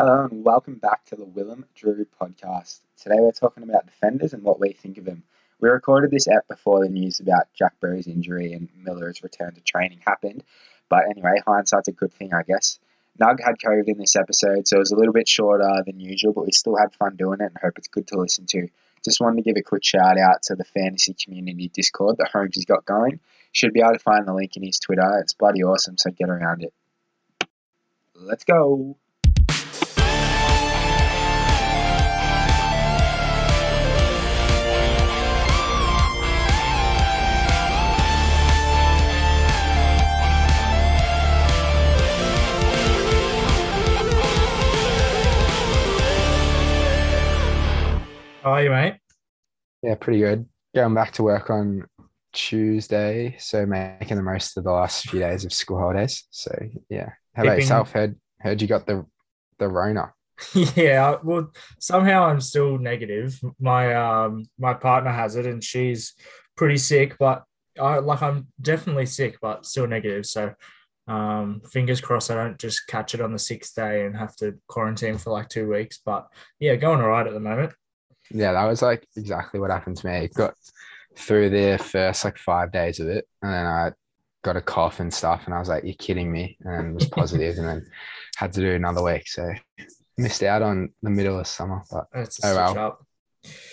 Hello and welcome back to the Willem Drew podcast. Today we're talking about defenders and what we think of them. We recorded this app before the news about Jack Berry's injury and Miller's return to training happened. But anyway, hindsight's a good thing, I guess. Nug had COVID in this episode, so it was a little bit shorter than usual, but we still had fun doing it and hope it's good to listen to. Just wanted to give a quick shout out to the fantasy community Discord that Holmes has got going. Should be able to find the link in his Twitter. It's bloody awesome, so get around it. Let's go. How are you, mate? Yeah, pretty good. Going back to work on Tuesday, so making the most of the last few days of school holidays. So yeah. How about Keeping- yourself? Heard heard you got the the Rona. yeah, well, somehow I'm still negative. My um my partner has it and she's pretty sick, but I like I'm definitely sick, but still negative. So um fingers crossed I don't just catch it on the sixth day and have to quarantine for like two weeks. But yeah, going all right at the moment. Yeah, that was like exactly what happened to me. Got through the first like five days of it, and then I got a cough and stuff, and I was like, "You're kidding me," and was positive, and then had to do another week. So missed out on the middle of summer, but Oh, well. up.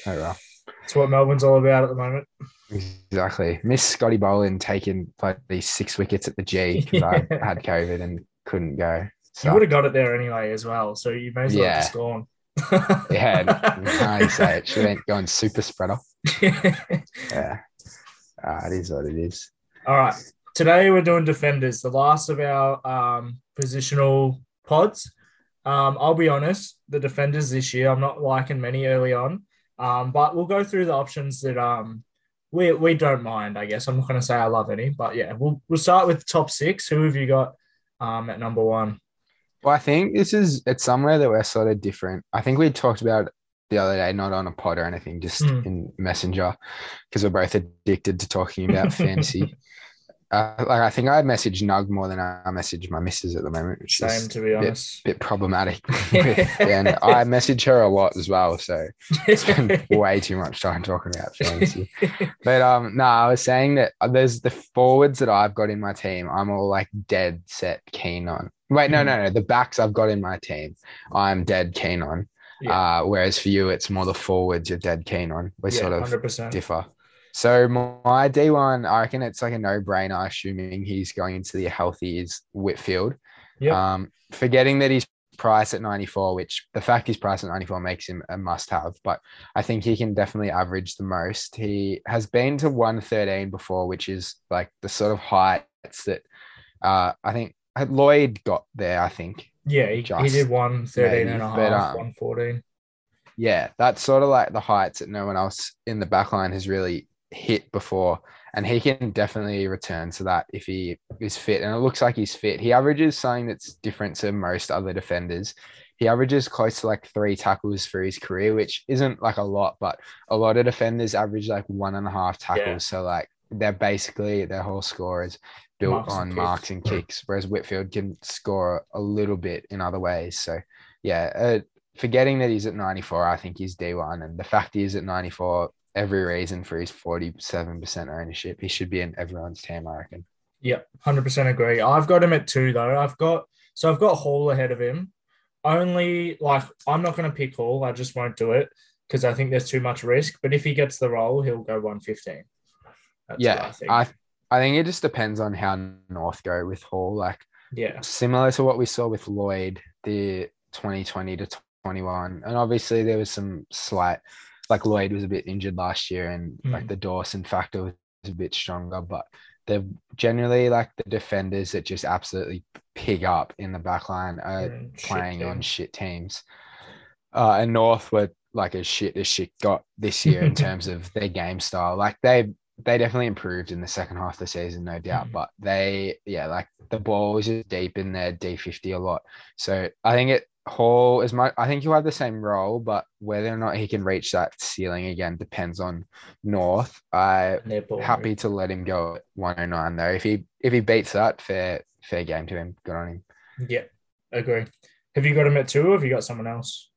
oh well. It's what Melbourne's all about at the moment. Exactly. Miss Scotty Boland taking like these six wickets at the G because I had COVID and couldn't go. You would have got it there anyway as well. So you may as well have Yeah. just gone. Yeah, you say it? She went going super spreader. Yeah, Ah, it is what it is. All right. Today we're doing defenders, the last of our um, positional pods. Um, I'll be honest, the defenders this year, I'm not liking many early on, um, but we'll go through the options that um, we we don't mind. I guess I'm not going to say I love any, but yeah, we'll we'll start with top six. Who have you got um, at number one? Well, I think this is it's somewhere that we're sort of different. I think we talked about the other day, not on a pod or anything, just Hmm. in Messenger, because we're both addicted to talking about fantasy. Uh, like I think I message Nug more than I message my missus at the moment, which Same, is to be a bit, bit problematic. and I message her a lot as well, so spend way too much time talking about fantasy. But um, no, I was saying that uh, there's the forwards that I've got in my team. I'm all like dead set keen on. Wait, no, Mhm. no, no. The backs I've got in my team, I'm dead keen on. Yeah. Uh, whereas for you, it's more the forwards you're dead keen on. We yeah, sort of 100%. differ. So my D1, I reckon it's like a no-brainer, assuming he's going into the healthy is Whitfield. Yep. Um, forgetting that he's priced at 94, which the fact he's priced at 94 makes him a must-have, but I think he can definitely average the most. He has been to 113 before, which is like the sort of heights that uh, I think Lloyd got there, I think. yeah, he, he just did 113 and a half, but, um, 114. Yeah, that's sort of like the heights that no one else in the backline has really hit before. And he can definitely return to that if he is fit. And it looks like he's fit. He averages something that's different to most other defenders. He averages close to like three tackles for his career, which isn't like a lot, but a lot of defenders average like one and a half tackles. Yeah. So like they're basically their whole score is built marks on and marks and kicks, whereas Whitfield can score a little bit in other ways. So, yeah, uh, forgetting that he's at 94, I think he's D1. And the fact he is at 94, every reason for his 47% ownership. He should be in everyone's team, I reckon. Yeah, 100% agree. I've got him at two, though. I've got, so I've got Hall ahead of him. Only like, I'm not going to pick Hall. I just won't do it because I think there's too much risk. But if he gets the role, he'll go 115. That's yeah, I think. I, I think it just depends on how North go with Hall. Like, yeah, similar to what we saw with Lloyd, the 2020 to 21, and obviously there was some slight, like Lloyd was a bit injured last year, and mm. like the Dawson factor was a bit stronger, but they're generally like the defenders that just absolutely pig up in the back line are mm, playing on shit teams. Uh, and North were like as shit as shit got this year in terms of their game style. Like they they definitely improved in the second half of the season, no doubt. Mhm. But they, yeah, like the ball was just deep in their D50 a lot. So I think it Hall is my. I think he'll have the same role, but whether or not he can reach that ceiling again depends on North. I happy to let him go at 109 though. If he if he beats that, fair fair game to him. Good on him. Yeah, agree. Have you got him at two or have you got someone else?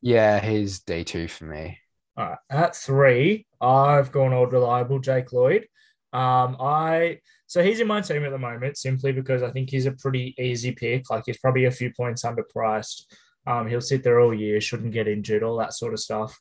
Yeah, he's D2 for me. All right. At three, I've gone old reliable Jake Lloyd. Um, I so he's in my team at the moment simply because I think he's a pretty easy pick. Like he's probably a few points underpriced. Um, he'll sit there all year, shouldn't get injured, all that sort of stuff.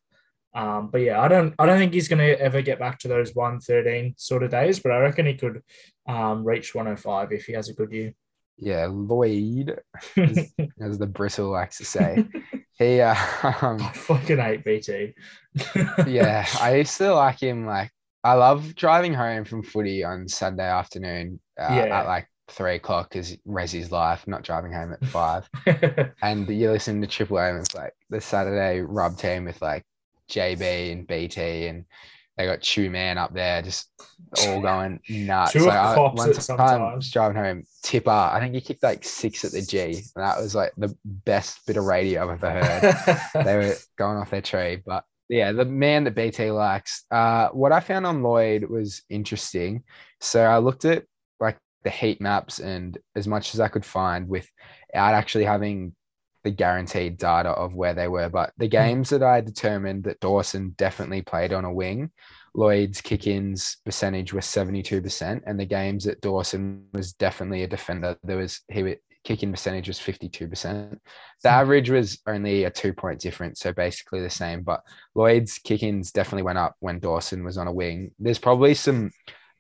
Um, but yeah, I don't I don't think he's gonna ever get back to those 113 sort of days, but I reckon he could um, reach 105 if he has a good year. Yeah, Lloyd, as, as the bristle likes to say. he uh, um, I fucking hate BT. yeah, I used to like him. Like, I love driving home from footy on Sunday afternoon uh, Yeah. at like three o'clock because Resi's life, not driving home at five. and you listen to Triple M, it's like the Saturday rub team with like JB and BT, and they got Chew Man up there, just all going nuts. Like, I- one time sometimes. just driving home, Tipper, I think he kicked like six at the G, and that was like the best bit of radio I've ever heard they were going off their tree. But yeah, the man that BT likes. Uh, what I found on Lloyd was interesting. So I looked at like the heat maps and as much as I could find without actually having the guaranteed data of where they were. But the hmm. games that I determined that Dawson definitely played on a wing, Lloyd's kick-ins percentage was 72%, and the games that Dawson was definitely a defender. There was he wa- kick-in percentage was 52%. The hmm. average was only a two-point difference, so basically the same. But Lloyd's kick-ins definitely went up when Dawson was on a wing. There's probably some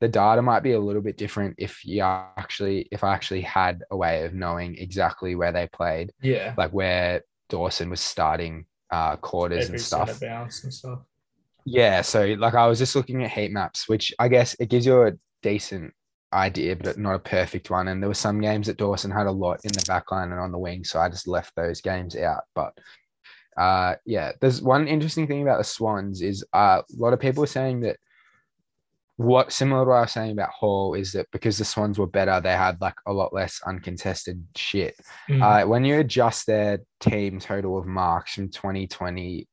the data might be a little bit different if you actually if I actually had a way of knowing exactly where they played, yeah. like where Dawson was starting uh quarters Every and stuff. bounce and stuff. Yeah, so like I was just looking at heat maps, which I guess it gives you a decent idea, but not a perfect one. And there were some games that Dawson had a lot in the back line and on the wing, so I just left those games out. But uh yeah, there's one interesting thing about the Swans is uh, a lot of people are saying that what similar to what I was saying about Hall is that because the Swans were better, they had like a lot less uncontested shit. Mm. Uh, when you adjust their team total of marks from 2020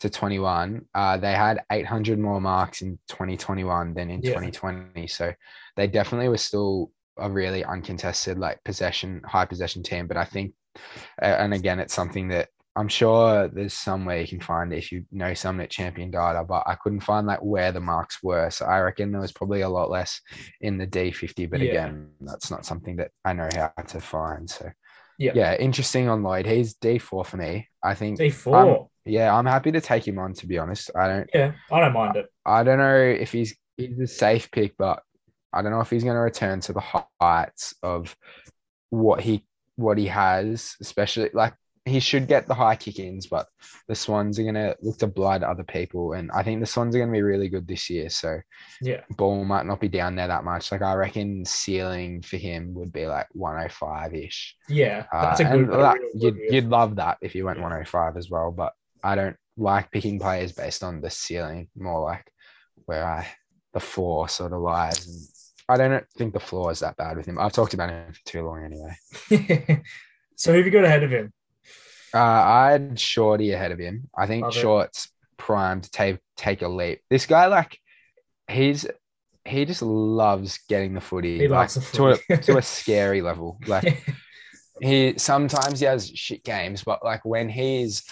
to 21, uh, they had 800 more marks in 2021 than in Yeah. 2020. So they definitely were still a really uncontested, like possession, high possession team. But I think, and again, it's something that I'm sure there's somewhere you can find it if you know some at champion data, but I couldn't find like where the marks were. So I reckon there was probably a lot less in the D50. But Yeah. again, that's not something that I know how to find. So Yeah. yeah, interesting on Lloyd. He's D4 for me. I think D4. yeah, I'm happy to take him on. To be honest, I don't. yeah, I don't mind it. I don't know if he's he's a safe pick, but I don't know if he's going to return to the heights of what he what he has, especially like he should get the high kick-ins, but the Swans are going to look to blood other people, and I think the Swans are going to be really good this year. So Yeah. ball might not be down there that much. Like I reckon ceiling for him would be like 105 ish. Yeah. Uh, That's a good, that- you'd, you'd love that if you went Yeah. 105 as well, but I don't like picking players based on the ceiling, more like where I the floor sort of lies. And I don't think the floor is that bad with him. I've talked about him for too long anyway. so who have you got ahead of him? Uh, I had Shorty ahead of him. I think Love it. Short's primed to take take a leap. This guy, like, he's he just loves getting the footy, He like, loves the to a to a scary level. Like he sometimes he has shit games, but like when he's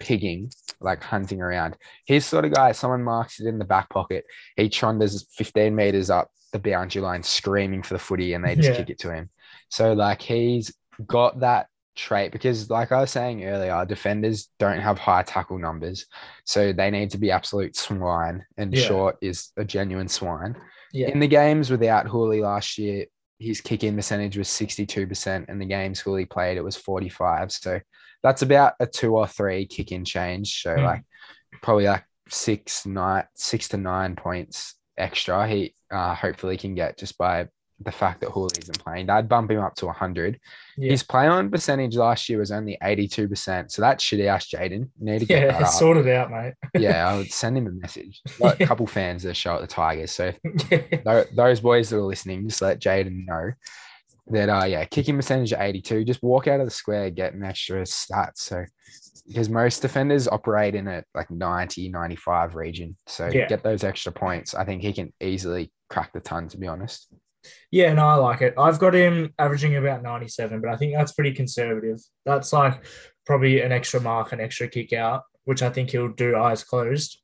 pigging, like hunting around, he's sort of guy. Someone marks it in the back pocket, he trundles 15 meters up the boundary line, screaming for the footy, and they just Yeah. kick it to him. So like he's got that trait because, like I was saying earlier, defenders don't have high tackle numbers, so they need to be absolute swine. And Yeah. Short is a genuine swine. yeah. In the games without Houli last year, his kick in percentage was 62%, and the games Houli played, it was 45. So that's about a two or three kick in change. So Mm. like probably like six, nine, six to nine points extra. He uh, hopefully can get just by the fact that Houli isn't playing. I'd bump him up to 100. Yeah. His play on percentage last year was only 82%. So that's shit ass, Jayden. Need to get Yeah, that sort it out, mate. yeah, I would send him a message. Got a couple fans that show at the Tigers. So yeah. those boys that are listening, just let Jayden know that uh yeah, kicking percentage at 82, just walk out of the square, get an extra stats. So because most defenders operate in a like 90, 95 region. So Yeah. get those extra points. I think he can easily crack the ton, to be honest. Yeah, no, I like it. I've got him averaging about 97, but I think that's pretty conservative. That's like probably an extra mark, an extra kick out, which I think he'll do eyes closed.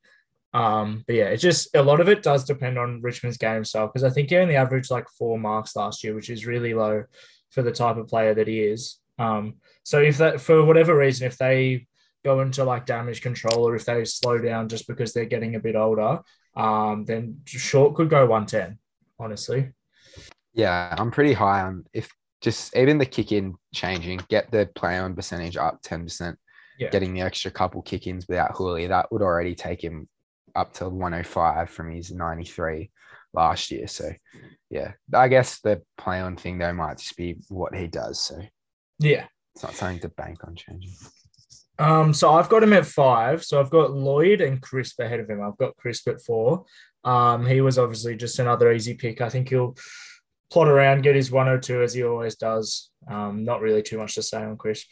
Um, but yeah, it's just a lot of it does depend on Richmond's game style because I think he only averaged like four marks last year, which is really low for the type of player that he is. Um, so if that for whatever reason, if they go into like damage control or if they slow down just because they're getting a bit older, um, then short could go 110, honestly. Yeah, I'm pretty high on if just even the kick in changing, get the play on percentage up 10%, Yeah. getting the extra couple kick ins without Houli, that would already take him up to 105 from his 93 last year. So, yeah, I guess the play on thing though might just be what he does. So, Yeah. it's not something to bank on changing. Um, so I've got him at five. So I've got Lloyd and Crisp ahead of him. I've got Crisp at four. Um, he was obviously just another easy pick. I think he'll plot around, get his 102 as he always does. Um, not really too much to say on Crisp.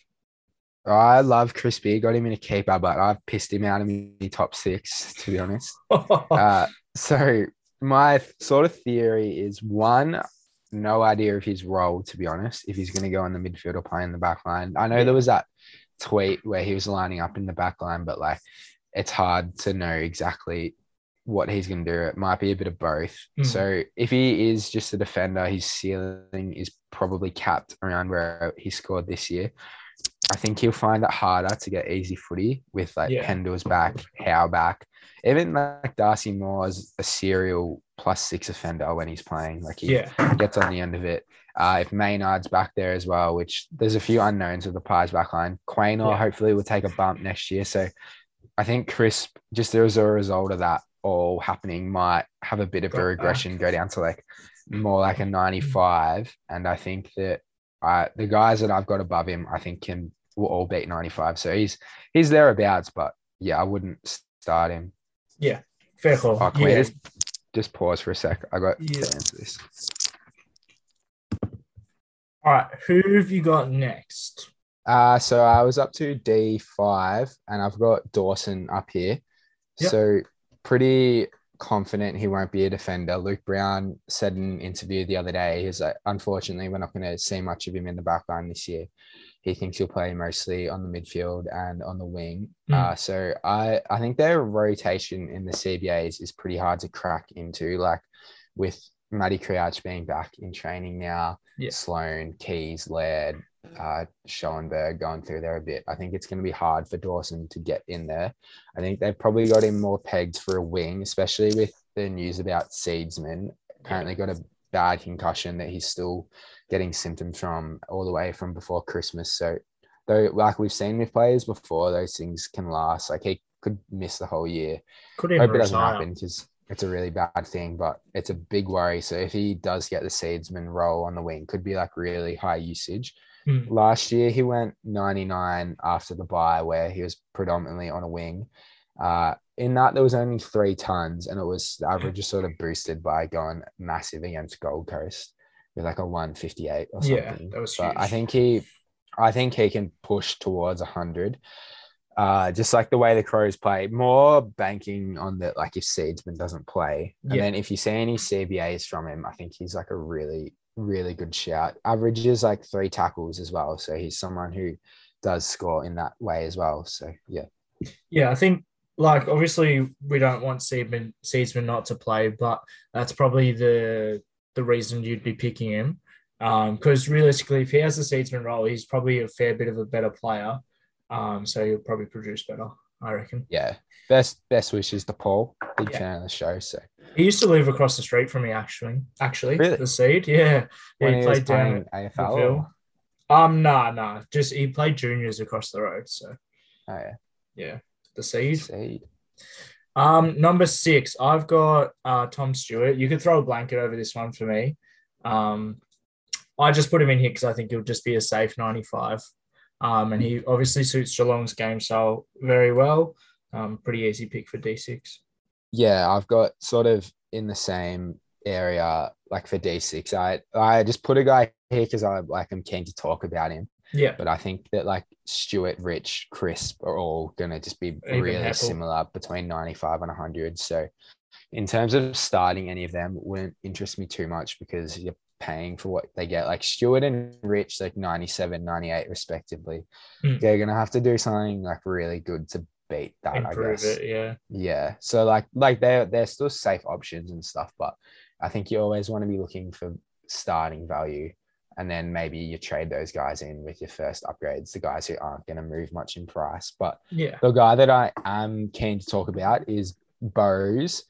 I love Crispy, got him in a keeper, but I've pissed him out of my top six, to be honest. Uh, so my sort of theory is one, no idea of his role, to be honest, if he's going to go in the midfield or play in the back line. I know Yeah. there was that tweet where he was lining up in the back line, but like it's hard to know exactly what he's going to do. It might be a bit of both. Mhm. So if he is just a defender, his ceiling is probably capped around where he scored this year. I think he'll find it harder to get easy footy with like Yeah. Pendle's back, Howe back. Even like Darcy Moore is a serial plus six offender when he's playing. Like he yeah. gets on the end of it. Uh, if Maynard's back there as well, which there's a few unknowns with the Pies back line. Quaynor Yeah. hopefully will take a bump next year. So I think Crisp, just as a result of that all happening, might have a bit of a regression, go down to like more like a 95. And I think that I, the guys that I've got above him, I think can will all beat 95. So he's he's thereabouts, but yeah, I wouldn't start him. Yeah, fair call. Oh, can we yeah. just, just pause for a sec? I got Yeah. to answer this. All right. Who have you got next? Uh, so I was up to D5 and I've got Dawson up here. Yep. So pretty confident he won't be a defender. Luke Brown said in an interview the other day, he's like, unfortunately, we're not going to see much of him in the back line this year. He thinks he'll play mostly on the midfield and on the wing. Mm. Uh, so I, I think their rotation in the CBAs is pretty hard to crack into, like with Matty Crouch being back in training now, Yeah. Sloane, Keays, Laird, uh, Schoenberg going through there a bit. I think it's going to be hard for Dawson to get in there. I think they've probably got him more pegged for a wing, especially with the news about Seedsman. Apparently got a bad concussion that he's still getting symptoms from all the way from before Christmas. So though like we've seen with players before, those things can last. Like he could miss the whole year. Could Hope it doesn't retire. happen because it's a really bad thing, but it's a big worry. So if he does get the seedsman role on the wing, could be like really high usage. Hmm. Last year he went 99 after the buy, where he was predominantly on a wing. Uh, in that there was only three tons, and it was the average was sort of boosted by going massive against Gold Coast with like a 158 or something. Yeah, that was But I think he, I think he can push towards 100 uh, just like the way the Crows play, more banking on that. Like if Seedsman doesn't play, and Yeah. then if you see any CBAs from him, I think he's like a really, really good shout. Averages like three tackles as well, so he's someone who does score in that way as well. So yeah, Yeah, I think like obviously we don't want Seedman Seedsman not to play, but that's probably the the reason you'd be picking him. Um because realistically, if he has the Seedsman role, he's probably a fair bit of a better player. Um, so he'll probably produce better, I reckon. yeah. Best best wishes to Paul. Big Yeah. fan of the show. So He used to live across the street from me, actually. Actually, Really? the seed, yeah. when he he played down at AFL, Um, nah, nah. Just he played juniors across the road. So oh yeah, yeah, the seed. Seed. Um, number six, I've got uh, Tom Stewart. You could throw a blanket over this one for me. Um, I just put him in here because I think he'll just be a safe 95. Um, and he obviously suits Geelong's game style very well. Um, pretty easy pick for D6. Yeah, I've got sort of in the same area, like for D6. I I just put a guy here because I like I'm keen to talk about him. Yeah, But I think that like Stewart, Rich, Crisp are all gonna just be Even really Heppell. similar between 95 and 100. So in terms of starting any of them, wouldn't interest me too much because you're paying for what they get. Like Stewart and Rich, like 97, 98 respectively. Mm. They're gonna have to do something like really good to beat that, I guess. it. Yeah. Yeah. So like like they're they're still safe options and stuff, but I think you always want to be looking for starting value. And then maybe you trade those guys in with your first upgrades, the guys who aren't going to move much in price. But Yeah. the guy that I am keen to talk about is Bose.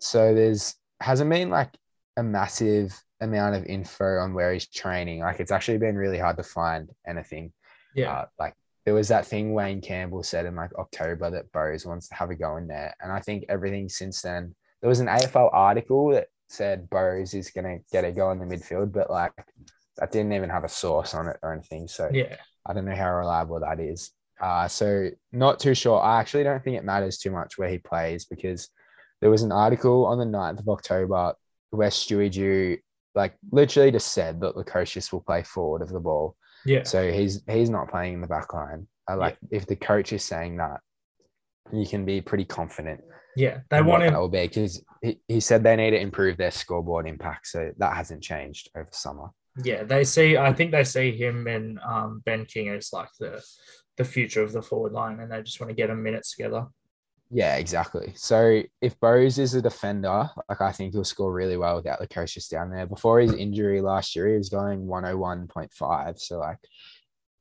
So there's hasn't been like a massive amount of info on where he's training. Like it's actually been really hard to find anything. Yeah. Uh, like there was that thing Wayne Campbell said in like October that Bose wants to have a go in there. And I think everything since then, there was an AFL article that said Bose is going to get a go in the midfield, but like that didn't even have a source on it or anything. So yeah. I don't know how reliable that is. Uh, so not too sure. I actually don't think it matters too much where he plays because there was an article on the 9th of October where Stewie Dew like literally just said that Lukosius will play forward of the ball. Yeah. So he's he's not playing in the back line. I like if the coach is saying that, you can be pretty confident. Yeah. They want him. that will be because he, he said they need to improve their scoreboard impact. So that hasn't changed over summer. Yeah, they see. I think they see him and um, Ben King as like the the future of the forward line, and they just want to get them minutes together. Yeah, exactly. So if Bose is a defender, like I think he'll score really well without the Lukosius down there. Before his injury last year, he was going 101.5. So like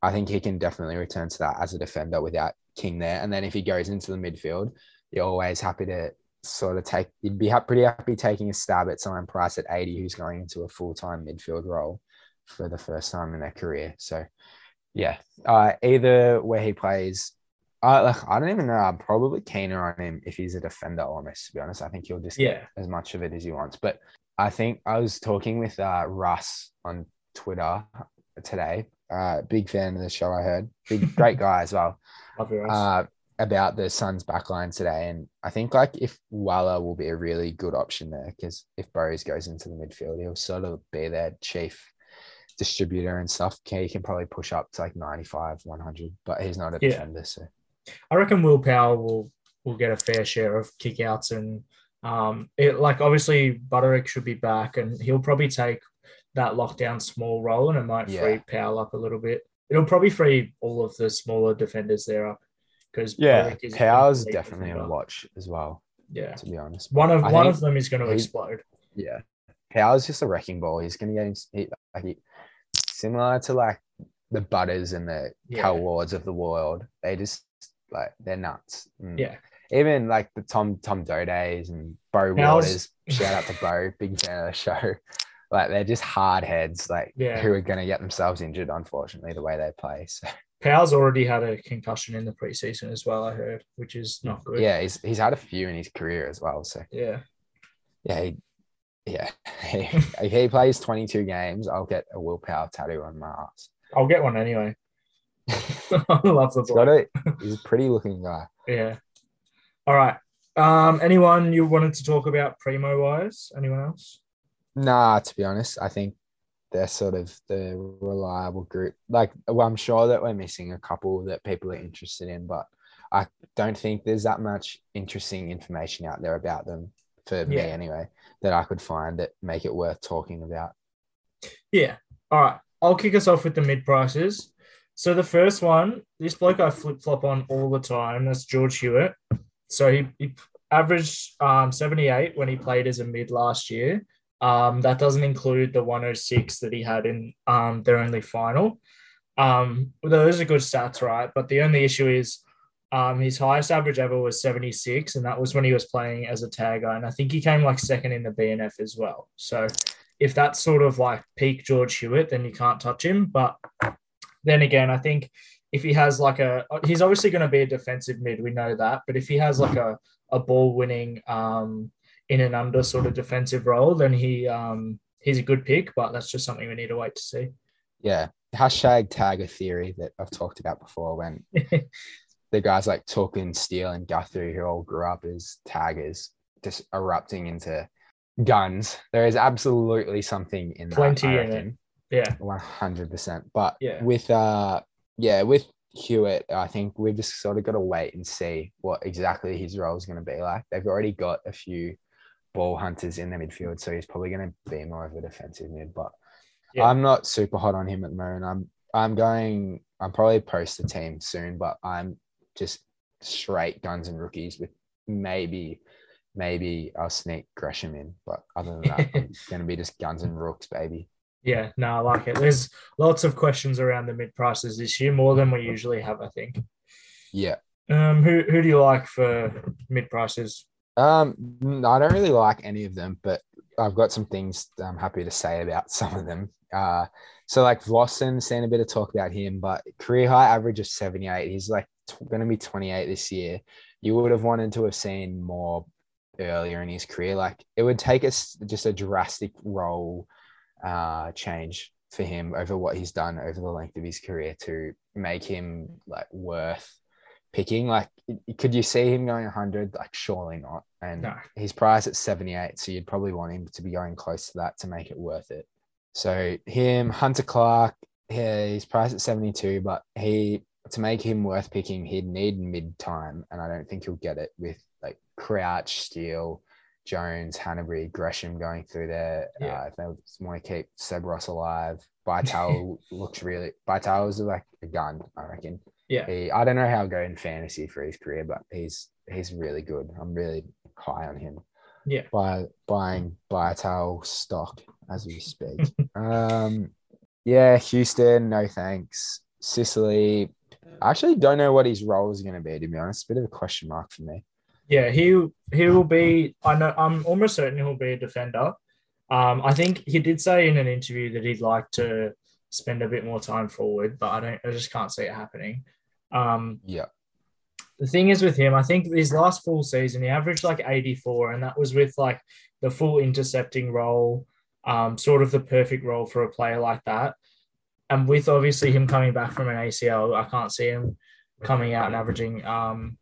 I think he can definitely return to that as a defender without King there. And then if he goes into the midfield, you're always happy to sort of take you'd be pretty happy taking a stab at someone price at 80 who's going into a full-time midfield role for the first time in their career. So yeah, uh, either where he plays I like I don't even know. I'm probably keener on him if he's a defender almost, to be honest. I think he'll just Yeah. get as much of it as he wants. But I think I was talking with uh, Russ on Twitter today. Uh, big fan of the show, I heard. Big great guy as well. Uh, about the Suns backline today. And I think like if Walla will be a really good option there because if Burrows goes into the midfield, he'll sort of be their chief distributor and stuff. Okay, he can probably push up to like 95, 100, but he's not a Yeah. defender. So I reckon Will Power will will get a fair share of kickouts and um it like obviously Butterick should be back and he'll probably take that lockdown small role and it might Yeah. free Powell up a little bit. It'll probably free all of the smaller defenders there up because Yeah, Powell's definitely a watch as well, Yeah, to be honest. one of I one of them is going to he- explode. Yeah. Powell's just a wrecking ball. He's going to get him he, like he, similar to like the Butters and the Yeah. Cal Wards of the world. They just like they're nuts. Mm. Yeah. Even like the Tom Tom Dodays and Bo Powell's- Waters. Shout out to Bo, big fan of the show. Like they're just hard heads, like Yeah. who are going to get themselves injured. Unfortunately, the way they play. So Powell's already had a concussion in the preseason as well. I heard, which is not good. yeah, he's he's had a few in his career as well. So yeah, Yeah, he, yeah. if he plays 22 games, I'll get a willpower tattoo on my ass. I'll get one anyway. Love the He's ball. got it. He's a pretty looking guy. Yeah. All right. Um, anyone you wanted to talk about primo wise? Anyone else? Nah, to be honest, I think they're sort of the reliable group. Like, well, I'm sure that we're missing a couple that people are interested in, but I don't think there's that much interesting information out there about them for me anyway that I could find that make it worth talking about. Yeah. All right. I'll kick us off with the mid prices. So the first one, this bloke I flip flop on all the time. That's George Hewett. So he, he averaged um, 78 when he played as a mid last year. Um, that doesn't include the 106 that he had in um, their only final. Um, those are good stats, right? But the only issue is um, his highest average ever was 76, and that was when he was playing as a tagger. And I think he came like second in the BNF as well. So if that's sort of like peak George Hewett, then you can't touch him. But then again, I think if he has like a, he's obviously going to be a defensive mid. We know that. But if he has like a, a ball winning um, in and under sort of defensive role, then he um, he's a good pick. But that's just something we need to wait to see. Yeah. Hashtag tagger theory that I've talked about before when the guys like Took Steele and Guthrie, who all grew up as taggers, just erupting into guns. There is absolutely something in that. Plenty in it. Yeah. One hundred percent. But Yeah. with uh yeah, with Hewett, I think we've just sort of got to wait and see what exactly his role is going to be like. They've already got a few ball hunters in the midfield, so he's probably going to be more of a defensive mid. But Yeah. I'm not super hot on him at the moment. I'm I'm going. I'm probably post the team soon, but I'm just straight guns and rookies with maybe maybe I'll sneak Gresham in, but other than that, I'm going to be just guns and rooks, baby. Yeah, no, I like it. There's lots of questions around the mid prices this year, more than we usually have, I think. Yeah. Um, who who do you like for mid prices? Um, I don't really like any of them, but I've got some things I'm happy to say about some of them. Uh, so like Vossen, seen a bit of talk about him, but career high average of 78. He's like t- going to be 28 this year. You would have wanted to have seen more earlier in his career. Like it would take us just a drastic role uh, change for him over what he's done over the length of his career to make him like worth picking. Like, could you see him going 100? Like, surely not. And No. he's priced at 78, so you'd probably want him to be going close to that to make it worth it. So him, Hunter Clark, yeah, he's priced at 72, but he to make him worth picking, he'd need mid time, and I don't think he'll get it with like Crouch, Steele, Jones, Hannebery, Gresham going through there. Yeah. Uh, if they want to keep Seb Ross alive, Vital looks really Vital's like a gun, I reckon. Yeah. He, I don't know how he'll go in fantasy for his career, but he's he's really good. I'm really high on him. Yeah. By buying Vital stock as we speak. um, yeah, Houston, no thanks. Sicily, I actually don't know what his role is going to be. To be honest, a bit of a question mark for me. Yeah, he he will be. I know. I'm almost certain he'll be a defender. Um, I think he did say in an interview that he'd like to spend a bit more time forward, but I don't. I just can't see it happening. Um, Yeah, the thing is with him, I think his last full season he averaged like 84, and that was with like the full intercepting role, um, sort of the perfect role for a player like that. And with obviously him coming back from an ACL, I can't see him coming out and averaging um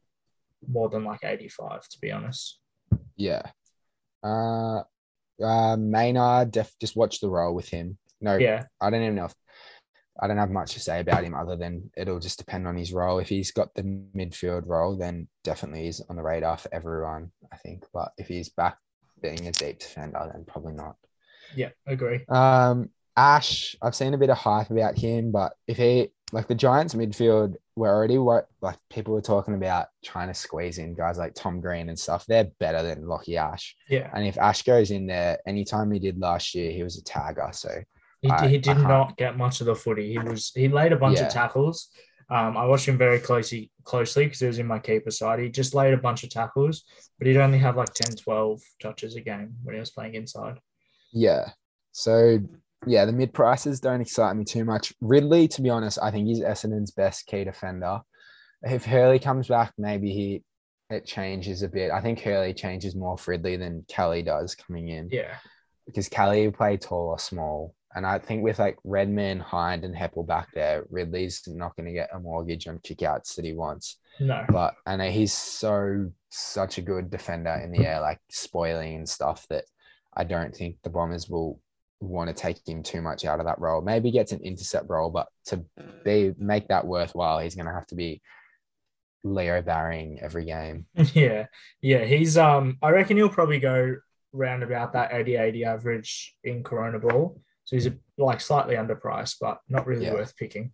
more than like 85, to be honest. yeah. Uh, uh, Maynard, def, just watch the role with him. No, Yeah, I don't even know if I don't have much to say about him other than it'll just depend on his role. If he's got the midfield role, then definitely he's on the radar for everyone, I think. But if he's back being a deep defender, then probably not. yeah, agree. Um, Ash, I've seen a bit of hype about him, but if he like the Giants midfield, were already what like people were talking about trying to squeeze in guys like Tom Green and stuff. They're better than Lachie Ash. Yeah, And if Ash goes in there, anytime he did last year, he was a tagger. So he, I- he did not get much of the footy. He was he laid a bunch Yeah. of tackles. Um, I watched him very closely closely because he was in my keeper side. He just laid a bunch of tackles, but he'd only have like 10, 12 touches a game when he was playing inside. Yeah. So yeah, the mid prices don't excite me too much. Ridley, to be honest, I think he's Essendon's best key defender. If Hurley comes back, maybe he it changes a bit. I think Hurley changes more for Ridley than Kelly does coming in Yeah, because Kelly will play tall or small. And I think with like Redman, Hind, and Heppell back there, Ridley's not going to get a mortgage on kickouts that he wants. no, But and he's so such a good defender in the air, like spoiling and stuff that I don't think the Bombers will want to take him too much out of that role. Maybe gets an intercept role, but to be make that worthwhile, he's going to have to be Leo Barring every game. yeah, yeah. He's um. I reckon he'll probably go round about that 80-80 average in Corona Ball. So he's a, like slightly underpriced, but not really Yeah. worth picking.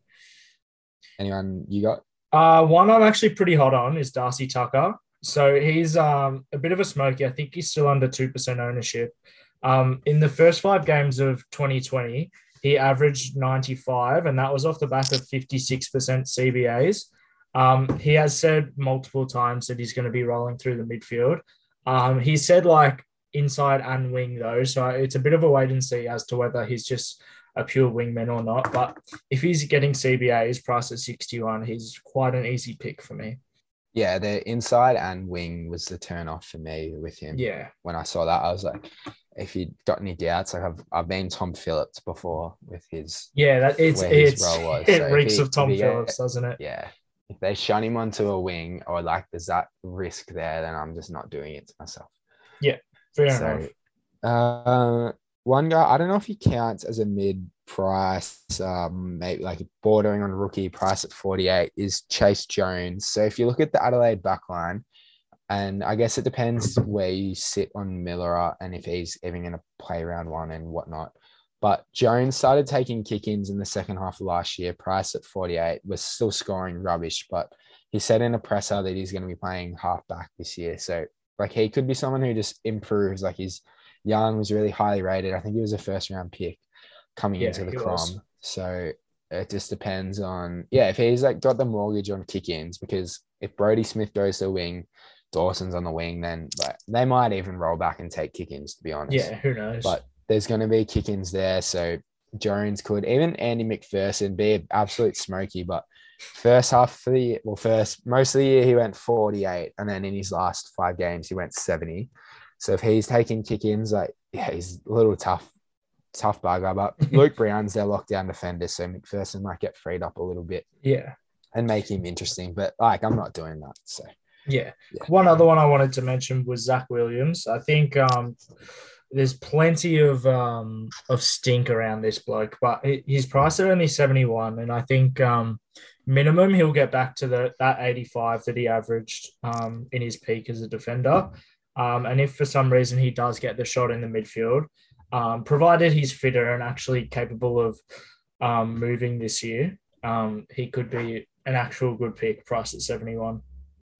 Anyone you got? Uh, one I'm actually pretty hot on is Darcy Tucker. So he's um, a bit of a smoky. I think he's still under 2% ownership. Um, in the first five games of 2020, he averaged 95, and that was off the back of 56% CBAs. Um, he has said multiple times that he's going to be rolling through the midfield. Um, he said like inside and wing, though. So it's a bit of a wait and see as to whether he's just a pure wingman or not. But if he's getting CBAs priced at 61, he's quite an easy pick for me. Yeah, the inside and wing was the turn off for me with him. Yeah. When I saw that, I was like, if you got any doubts, like I've I've been Tom Phillips before with his Yeah, that it's it's was. it So reeks he- of Tom if he get- Phillips, doesn't it? yeah. If they shun him onto a wing or like there's that risk there, then I'm just not doing it to myself. Yeah, fair so enough. uh one guy, I don't know if he counts as a mid price, um, maybe like bordering on rookie price at 48 is Chayce Jones. So if you look at the Adelaide backline, And I guess it depends where you sit on Miller and if he's even going to play round one and whatnot. But Jones started taking kick ins in the second half of last year. Price at 48 was still scoring rubbish, but he said in a presser that he's going to be playing halfback this year. So, like, he could be someone who just improves. Like, he's young, was really highly rated. I think he was a first round pick coming Yeah, into the he Crom. was. So, it just depends on, yeah, if he's like got the mortgage on kick ins, because if Brodie Smith goes to the wing, Dawson's on the wing, then like, they might even roll back and take kick ins, to be honest. Yeah, who knows? But there's going to be kick ins there. So Jones could, even Andy McPherson, be an absolute smoky. But first half of the year, well, first, most of the year, he went 48. And then in his last five games, he went 70. So if he's taking kick ins, like, yeah, he's a little tough, tough bugger. But Luke Brown's their lockdown defender. So McPherson might get freed up a little bit yeah, and make him interesting. But like, I'm not doing that. So yeah. Yeah. One other one I wanted to mention was Zac Williams. I think um, there's plenty of um, of stink around this bloke, but his price at only 71, and I think um, minimum he'll get back to the that 85 that he averaged um, in his peak as a defender. Um, and if for some reason he does get the shot in the midfield, um, provided he's fitter and actually capable of um, moving this year, um, he could be an actual good pick, priced at 71.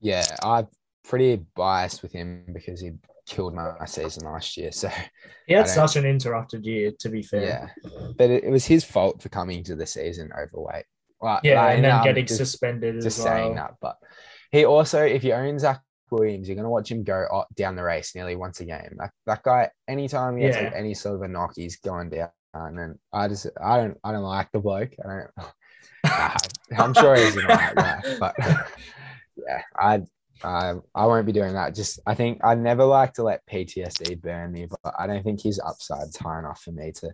Yeah, I'm pretty biased with him because he killed my season last year. So He had such an interrupted year, to be fair. Yeah, but it, it was his fault for coming to the season overweight. Well, Yeah, like, and then I'm getting just, suspended just as well. saying that. But he also, if you own Zac Williams, you're gonna watch him go o- down the race nearly once a game. That that guy, anytime he gets like Yeah. any sort of a knock, he's going down. And I just, I don't, I don't like the bloke. I don't. Nah, I'm sure he's an alright guy, but yeah, I. I, I won't be doing that. Just I think I never like to let PTSD burn me, but I don't think his upside's high enough for me to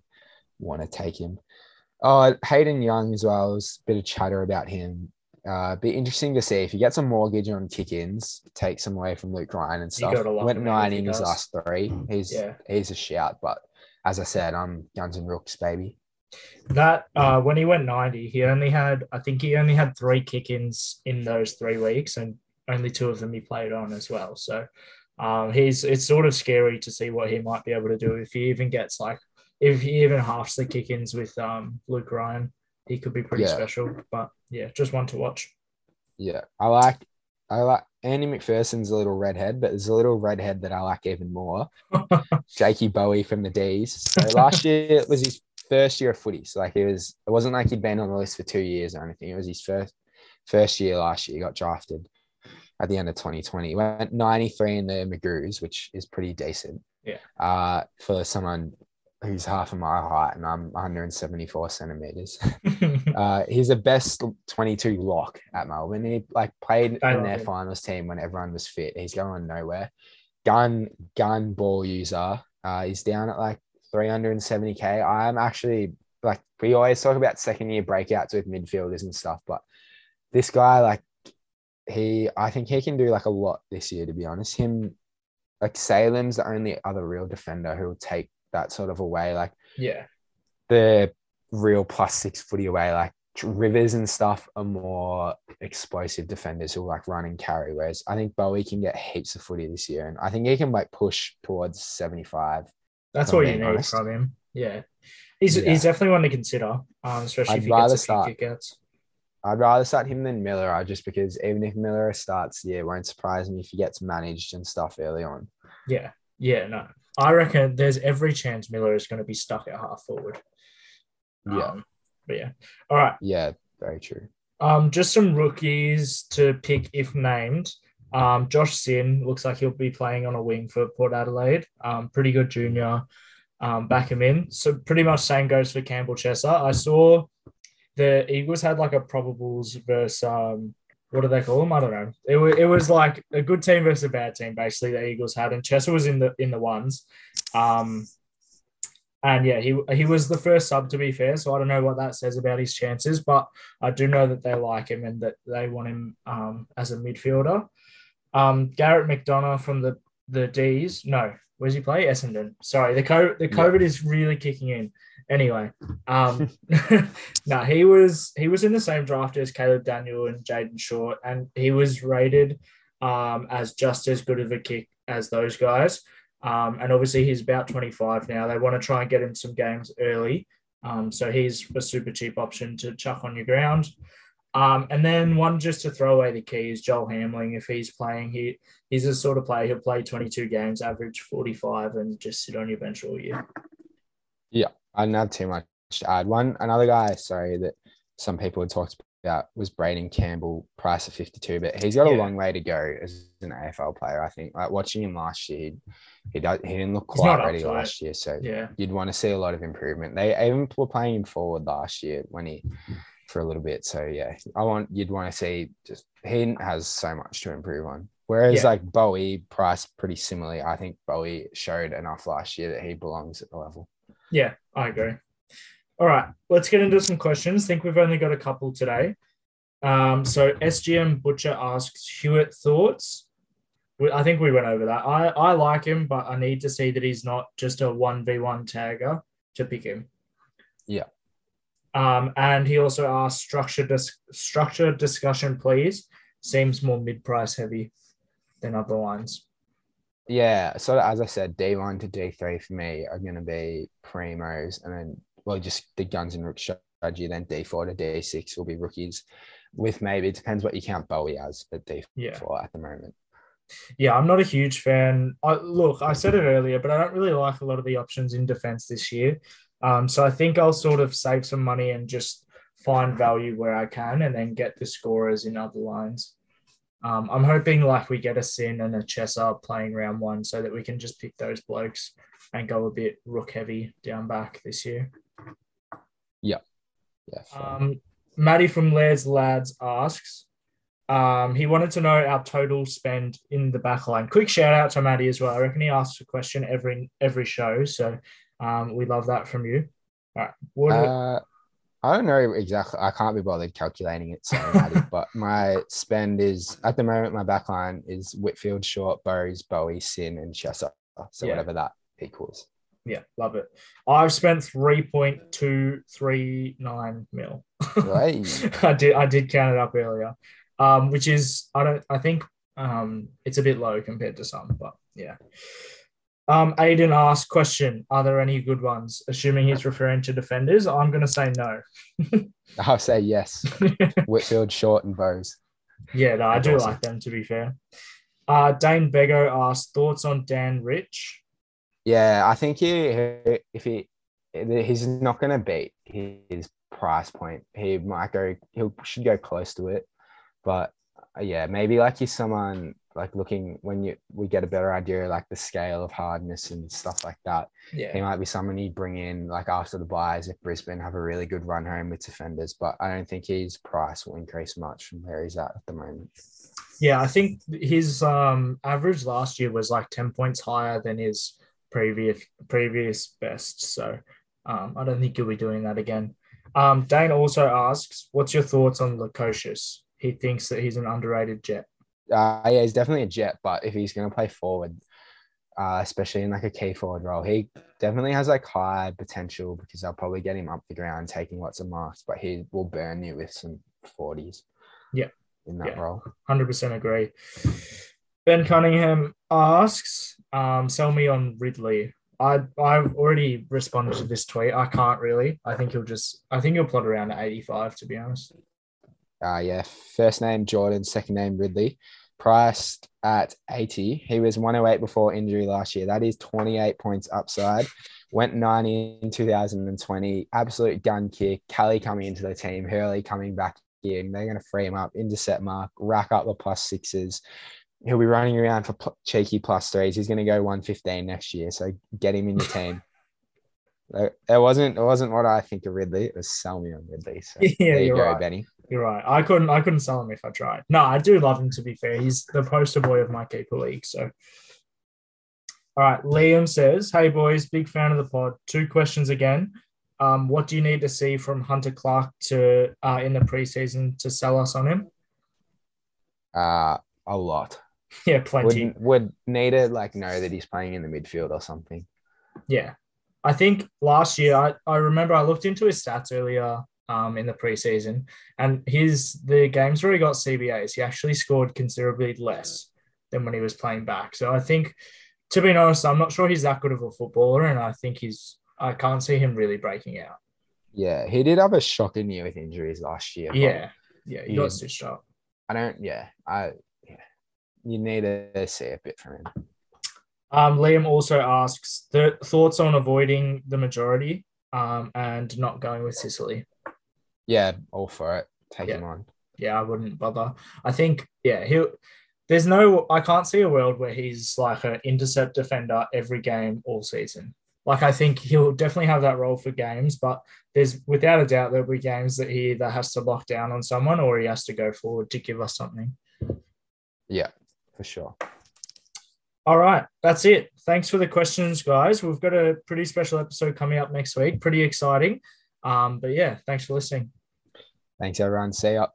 want to take him. Oh, Hayden Young as well. Was a bit of chatter about him. Uh, be interesting to see if he gets a mortgage on kick-ins, takes some away from Luke Ryan and stuff. Went him, nine in his last three. He's Yeah. he's a shout, but as I said, I'm Guns and Rooks, baby. That uh, when he went 90, he only had, I think he only had three kick ins in those three weeks, and only two of them he played on as well. So um, he's it's sort of scary to see what he might be able to do if he even gets like, if he even halves the kick ins with um, Luke Ryan, he could be pretty Yeah. special. But yeah, just one to watch. Yeah, I like I like Andy McPherson's a little redhead, but there's a little redhead that I like even more. Jakey Bowey from the D's. So last year it was his first year of footy. So like it was it wasn't like he'd been on the list for two years or anything. It was his first first year last year. He got drafted at the end of 2020. He went 93 in the Magoos, which is pretty decent. Yeah. Uh for someone who's half of my height and I'm 174 centimeters. Uh, he's the best 22 lock at Melbourne. He like played I in their him. finals team when everyone was fit. He's going nowhere. Gun gun ball user. Uh, he's down at like 370k. I'm actually like we always talk about second year breakouts with midfielders and stuff, but this guy like he I think he can do like a lot this year. To be honest, him like Salem's the only other real defender who will take that sort of away. Like yeah, the real plus six footy away. Like Rivers and stuff are more explosive defenders who like run and carry. Whereas I think Bowey can get heaps of footy this year, and I think he can like push towards seventy five. That's what you need from him. Yeah. He's, Yeah. he's definitely one to consider, um, especially I'd if he gets a few start- kickouts. I'd rather start him than Miller, just because even if Miller starts, yeah, it won't surprise me if he gets managed and stuff early on. Yeah, yeah, no. I reckon there's every chance Miller is going to be stuck at half forward. Yeah, Um, but yeah. All right. yeah, very true. Um, just some rookies to pick if named. Um, Josh Sinn looks like he'll be playing on a wing for Port Adelaide. Um, pretty good junior. Um, back him in. So pretty much same goes for Campbell Chesser. I saw the Eagles had like a probables versus um, what do they call them? I don't know. It, wa- it was like a good team versus a bad team, basically. The Eagles had, and Chesser was in the in the ones. Um, and yeah, he he was the first sub to be fair, so I don't know what that says about his chances, but I do know that they like him and that they want him um, as a midfielder. Um, Garrett McDonough from the the D's. No, where's he play? Essendon. Sorry, the co- the Yeah. COVID is really kicking in. Anyway, um, no, he was he was in the same draft as Caleb Daniel and Jayden Short, and he was rated um, as just as good of a kick as those guys. Um, and obviously, he's about 25 now. They want to try and get him some games early. Um, so he's a super cheap option to chuck on your ground. Um, and then one just to throw away the key is Joel Hamling. If he's playing, he he's a sort of player he'll play 22 games, average 45, and just sit on your bench all year. Yeah, I don't have too much to add. One another guy, sorry, that some people had talked about was Braeden Campbell, price of 52, but he's got a long way to go as an AFL player. I think. Like watching him last year, he he, does, he didn't look quite ready to it. last year, so Yeah, you'd want to see a lot of improvement. They even were playing him forward last year when he for a little bit. So yeah, I want you'd want to see just he has so much to improve on. Whereas Yeah. like Bowey priced pretty similarly. I think Bowey showed enough last year that he belongs at the level. yeah, I agree. All right, let's get into some questions. think we've only got a couple today. Um, so SGM Butcher asks Hewett thoughts. I think we went over that. I, I like him, but I need to see that he's not just a 1v1 tagger to pick him. Yeah. Um, and he also asked structure dis- structure discussion, please. Seems more mid price heavy than other ones. Yeah, so as I said, D one to D three for me are going to be primos, and then well, just the guns and rook strategy. Then D four to D six will be rookies, with maybe it depends what you count Bowey as at D Yeah. four at the moment. Yeah, I'm not a huge fan. I, look, I said it earlier, but I don't really like a lot of the options in defense this year. Um, so I think I'll sort of save some money and just find value where I can, and then get the scorers in other lines. Um, I'm hoping like we get a Sinn and a Chessa playing round one, so that we can just pick those blokes and go a bit rook heavy down back this year. Yeah, fair. Um, Maddie from Laird's Lads asks, um, he wanted to know our total spend in the back line. Quick shout out to Maddie as well. I reckon he asks a question every every show, so um, we love that from you. All right, what, Uh, I don't know exactly. I can't be bothered calculating it, so but my spend is at the moment my backline is Whitfield, Short, Burrows, Bowey, Sinn, and Chester. So Yeah. whatever that equals. yeah, love it. I've spent three point two three nine mil. Right. I did I did count it up earlier, um, which is I don't I think um, it's a bit low compared to some, but yeah. Um, Aiden asked question: Are there any good ones? Assuming he's referring to defenders, I'm going to say no. I'll say yes. Whitfield, Short, and Bows. yeah, no, I do awesome. like them to be fair. Uh, Dane Bego asked thoughts on Dan Rich. Yeah, I think he if he he's not going to beat his price point. He might go. He should go close to it, but uh, yeah, maybe like he's someone like looking when you we get a better idea like the scale of hardness and stuff like that. Yeah. He might be someone you bring in like after the buys if Brisbane have a really good run home with defenders, but I don't think his price will increase much from where he's at at the moment. yeah. I think his um, average last year was like ten points higher than his previous previous best. So um, I don't think he'll be doing that again. Um, Dane also asks, "What's your thoughts on Lukosius? He thinks that he's an underrated jet." Uh, yeah, he's definitely a jet, but if he's going to play forward, uh, especially in like a key forward role, he definitely has like high potential because they'll probably get him up the ground taking lots of marks, but he will burn you with some 40s. Yeah. In that Yeah. role. Hundred percent agree. Ben Cunningham asks, um, "Sell me on Ridley." I I've already responded to this tweet. I can't really. I think he'll just. I think he'll plot around at eighty-five. To be honest. Uh, yeah, first name Jordan, second name Ridley, priced at 80. He was 108 before injury last year. That is 28 points upside. Went 90 in 2020. Absolute gun kick. Kelly coming into the team, Hurley coming back in. They're going to free him up, intercept mark, rack up the plus sixes. He'll be running around for pl- cheeky plus threes. He's going to go 115 next year. So get him in your team. It wasn't. It wasn't what I think of Ridley. It was sell me on Ridley. So Yeah, there you go, right. Benny. You're right. I couldn't. I couldn't sell him if I tried. No, I do love him. To be fair, he's the poster boy of my keeper league. So, all right. Liam says, "Hey boys, big fan of the pod. Two questions again. Um, what do you need to see from Hunter Clark to uh, in the preseason to sell us on him? Uh, a lot. Yeah, plenty. Would would need to like know that he's playing in the midfield or something. Yeah. I think last year, I, I remember I looked into his stats earlier um, in the preseason, and his the games where he got CBAs, he actually scored considerably less than when he was playing back. So I think, to be honest, I'm not sure he's that good of a footballer, and I think he's I can't see him really breaking out. Yeah, he did have a shocking year with injuries last year. Yeah, yeah, he got stitched up. I don't. Yeah, I. Yeah, you need to see a bit from him. Um, Liam also asks the thoughts on avoiding the majority um, and not going with Sicily. Yeah, all for it. Take Yeah. him on. Yeah, I wouldn't bother. I think, yeah, he'll. There's no, I can't see a world where he's like an intercept defender every game all season. Like, I think he'll definitely have that role for games, but there's without a doubt there'll be games that he either has to lock down on someone or he has to go forward to give us something. Yeah, for sure. All right, that's it. Thanks for the questions, guys. We've got a pretty special episode coming up next week. Pretty exciting. Um, but yeah, thanks for listening. Thanks, everyone. See ya.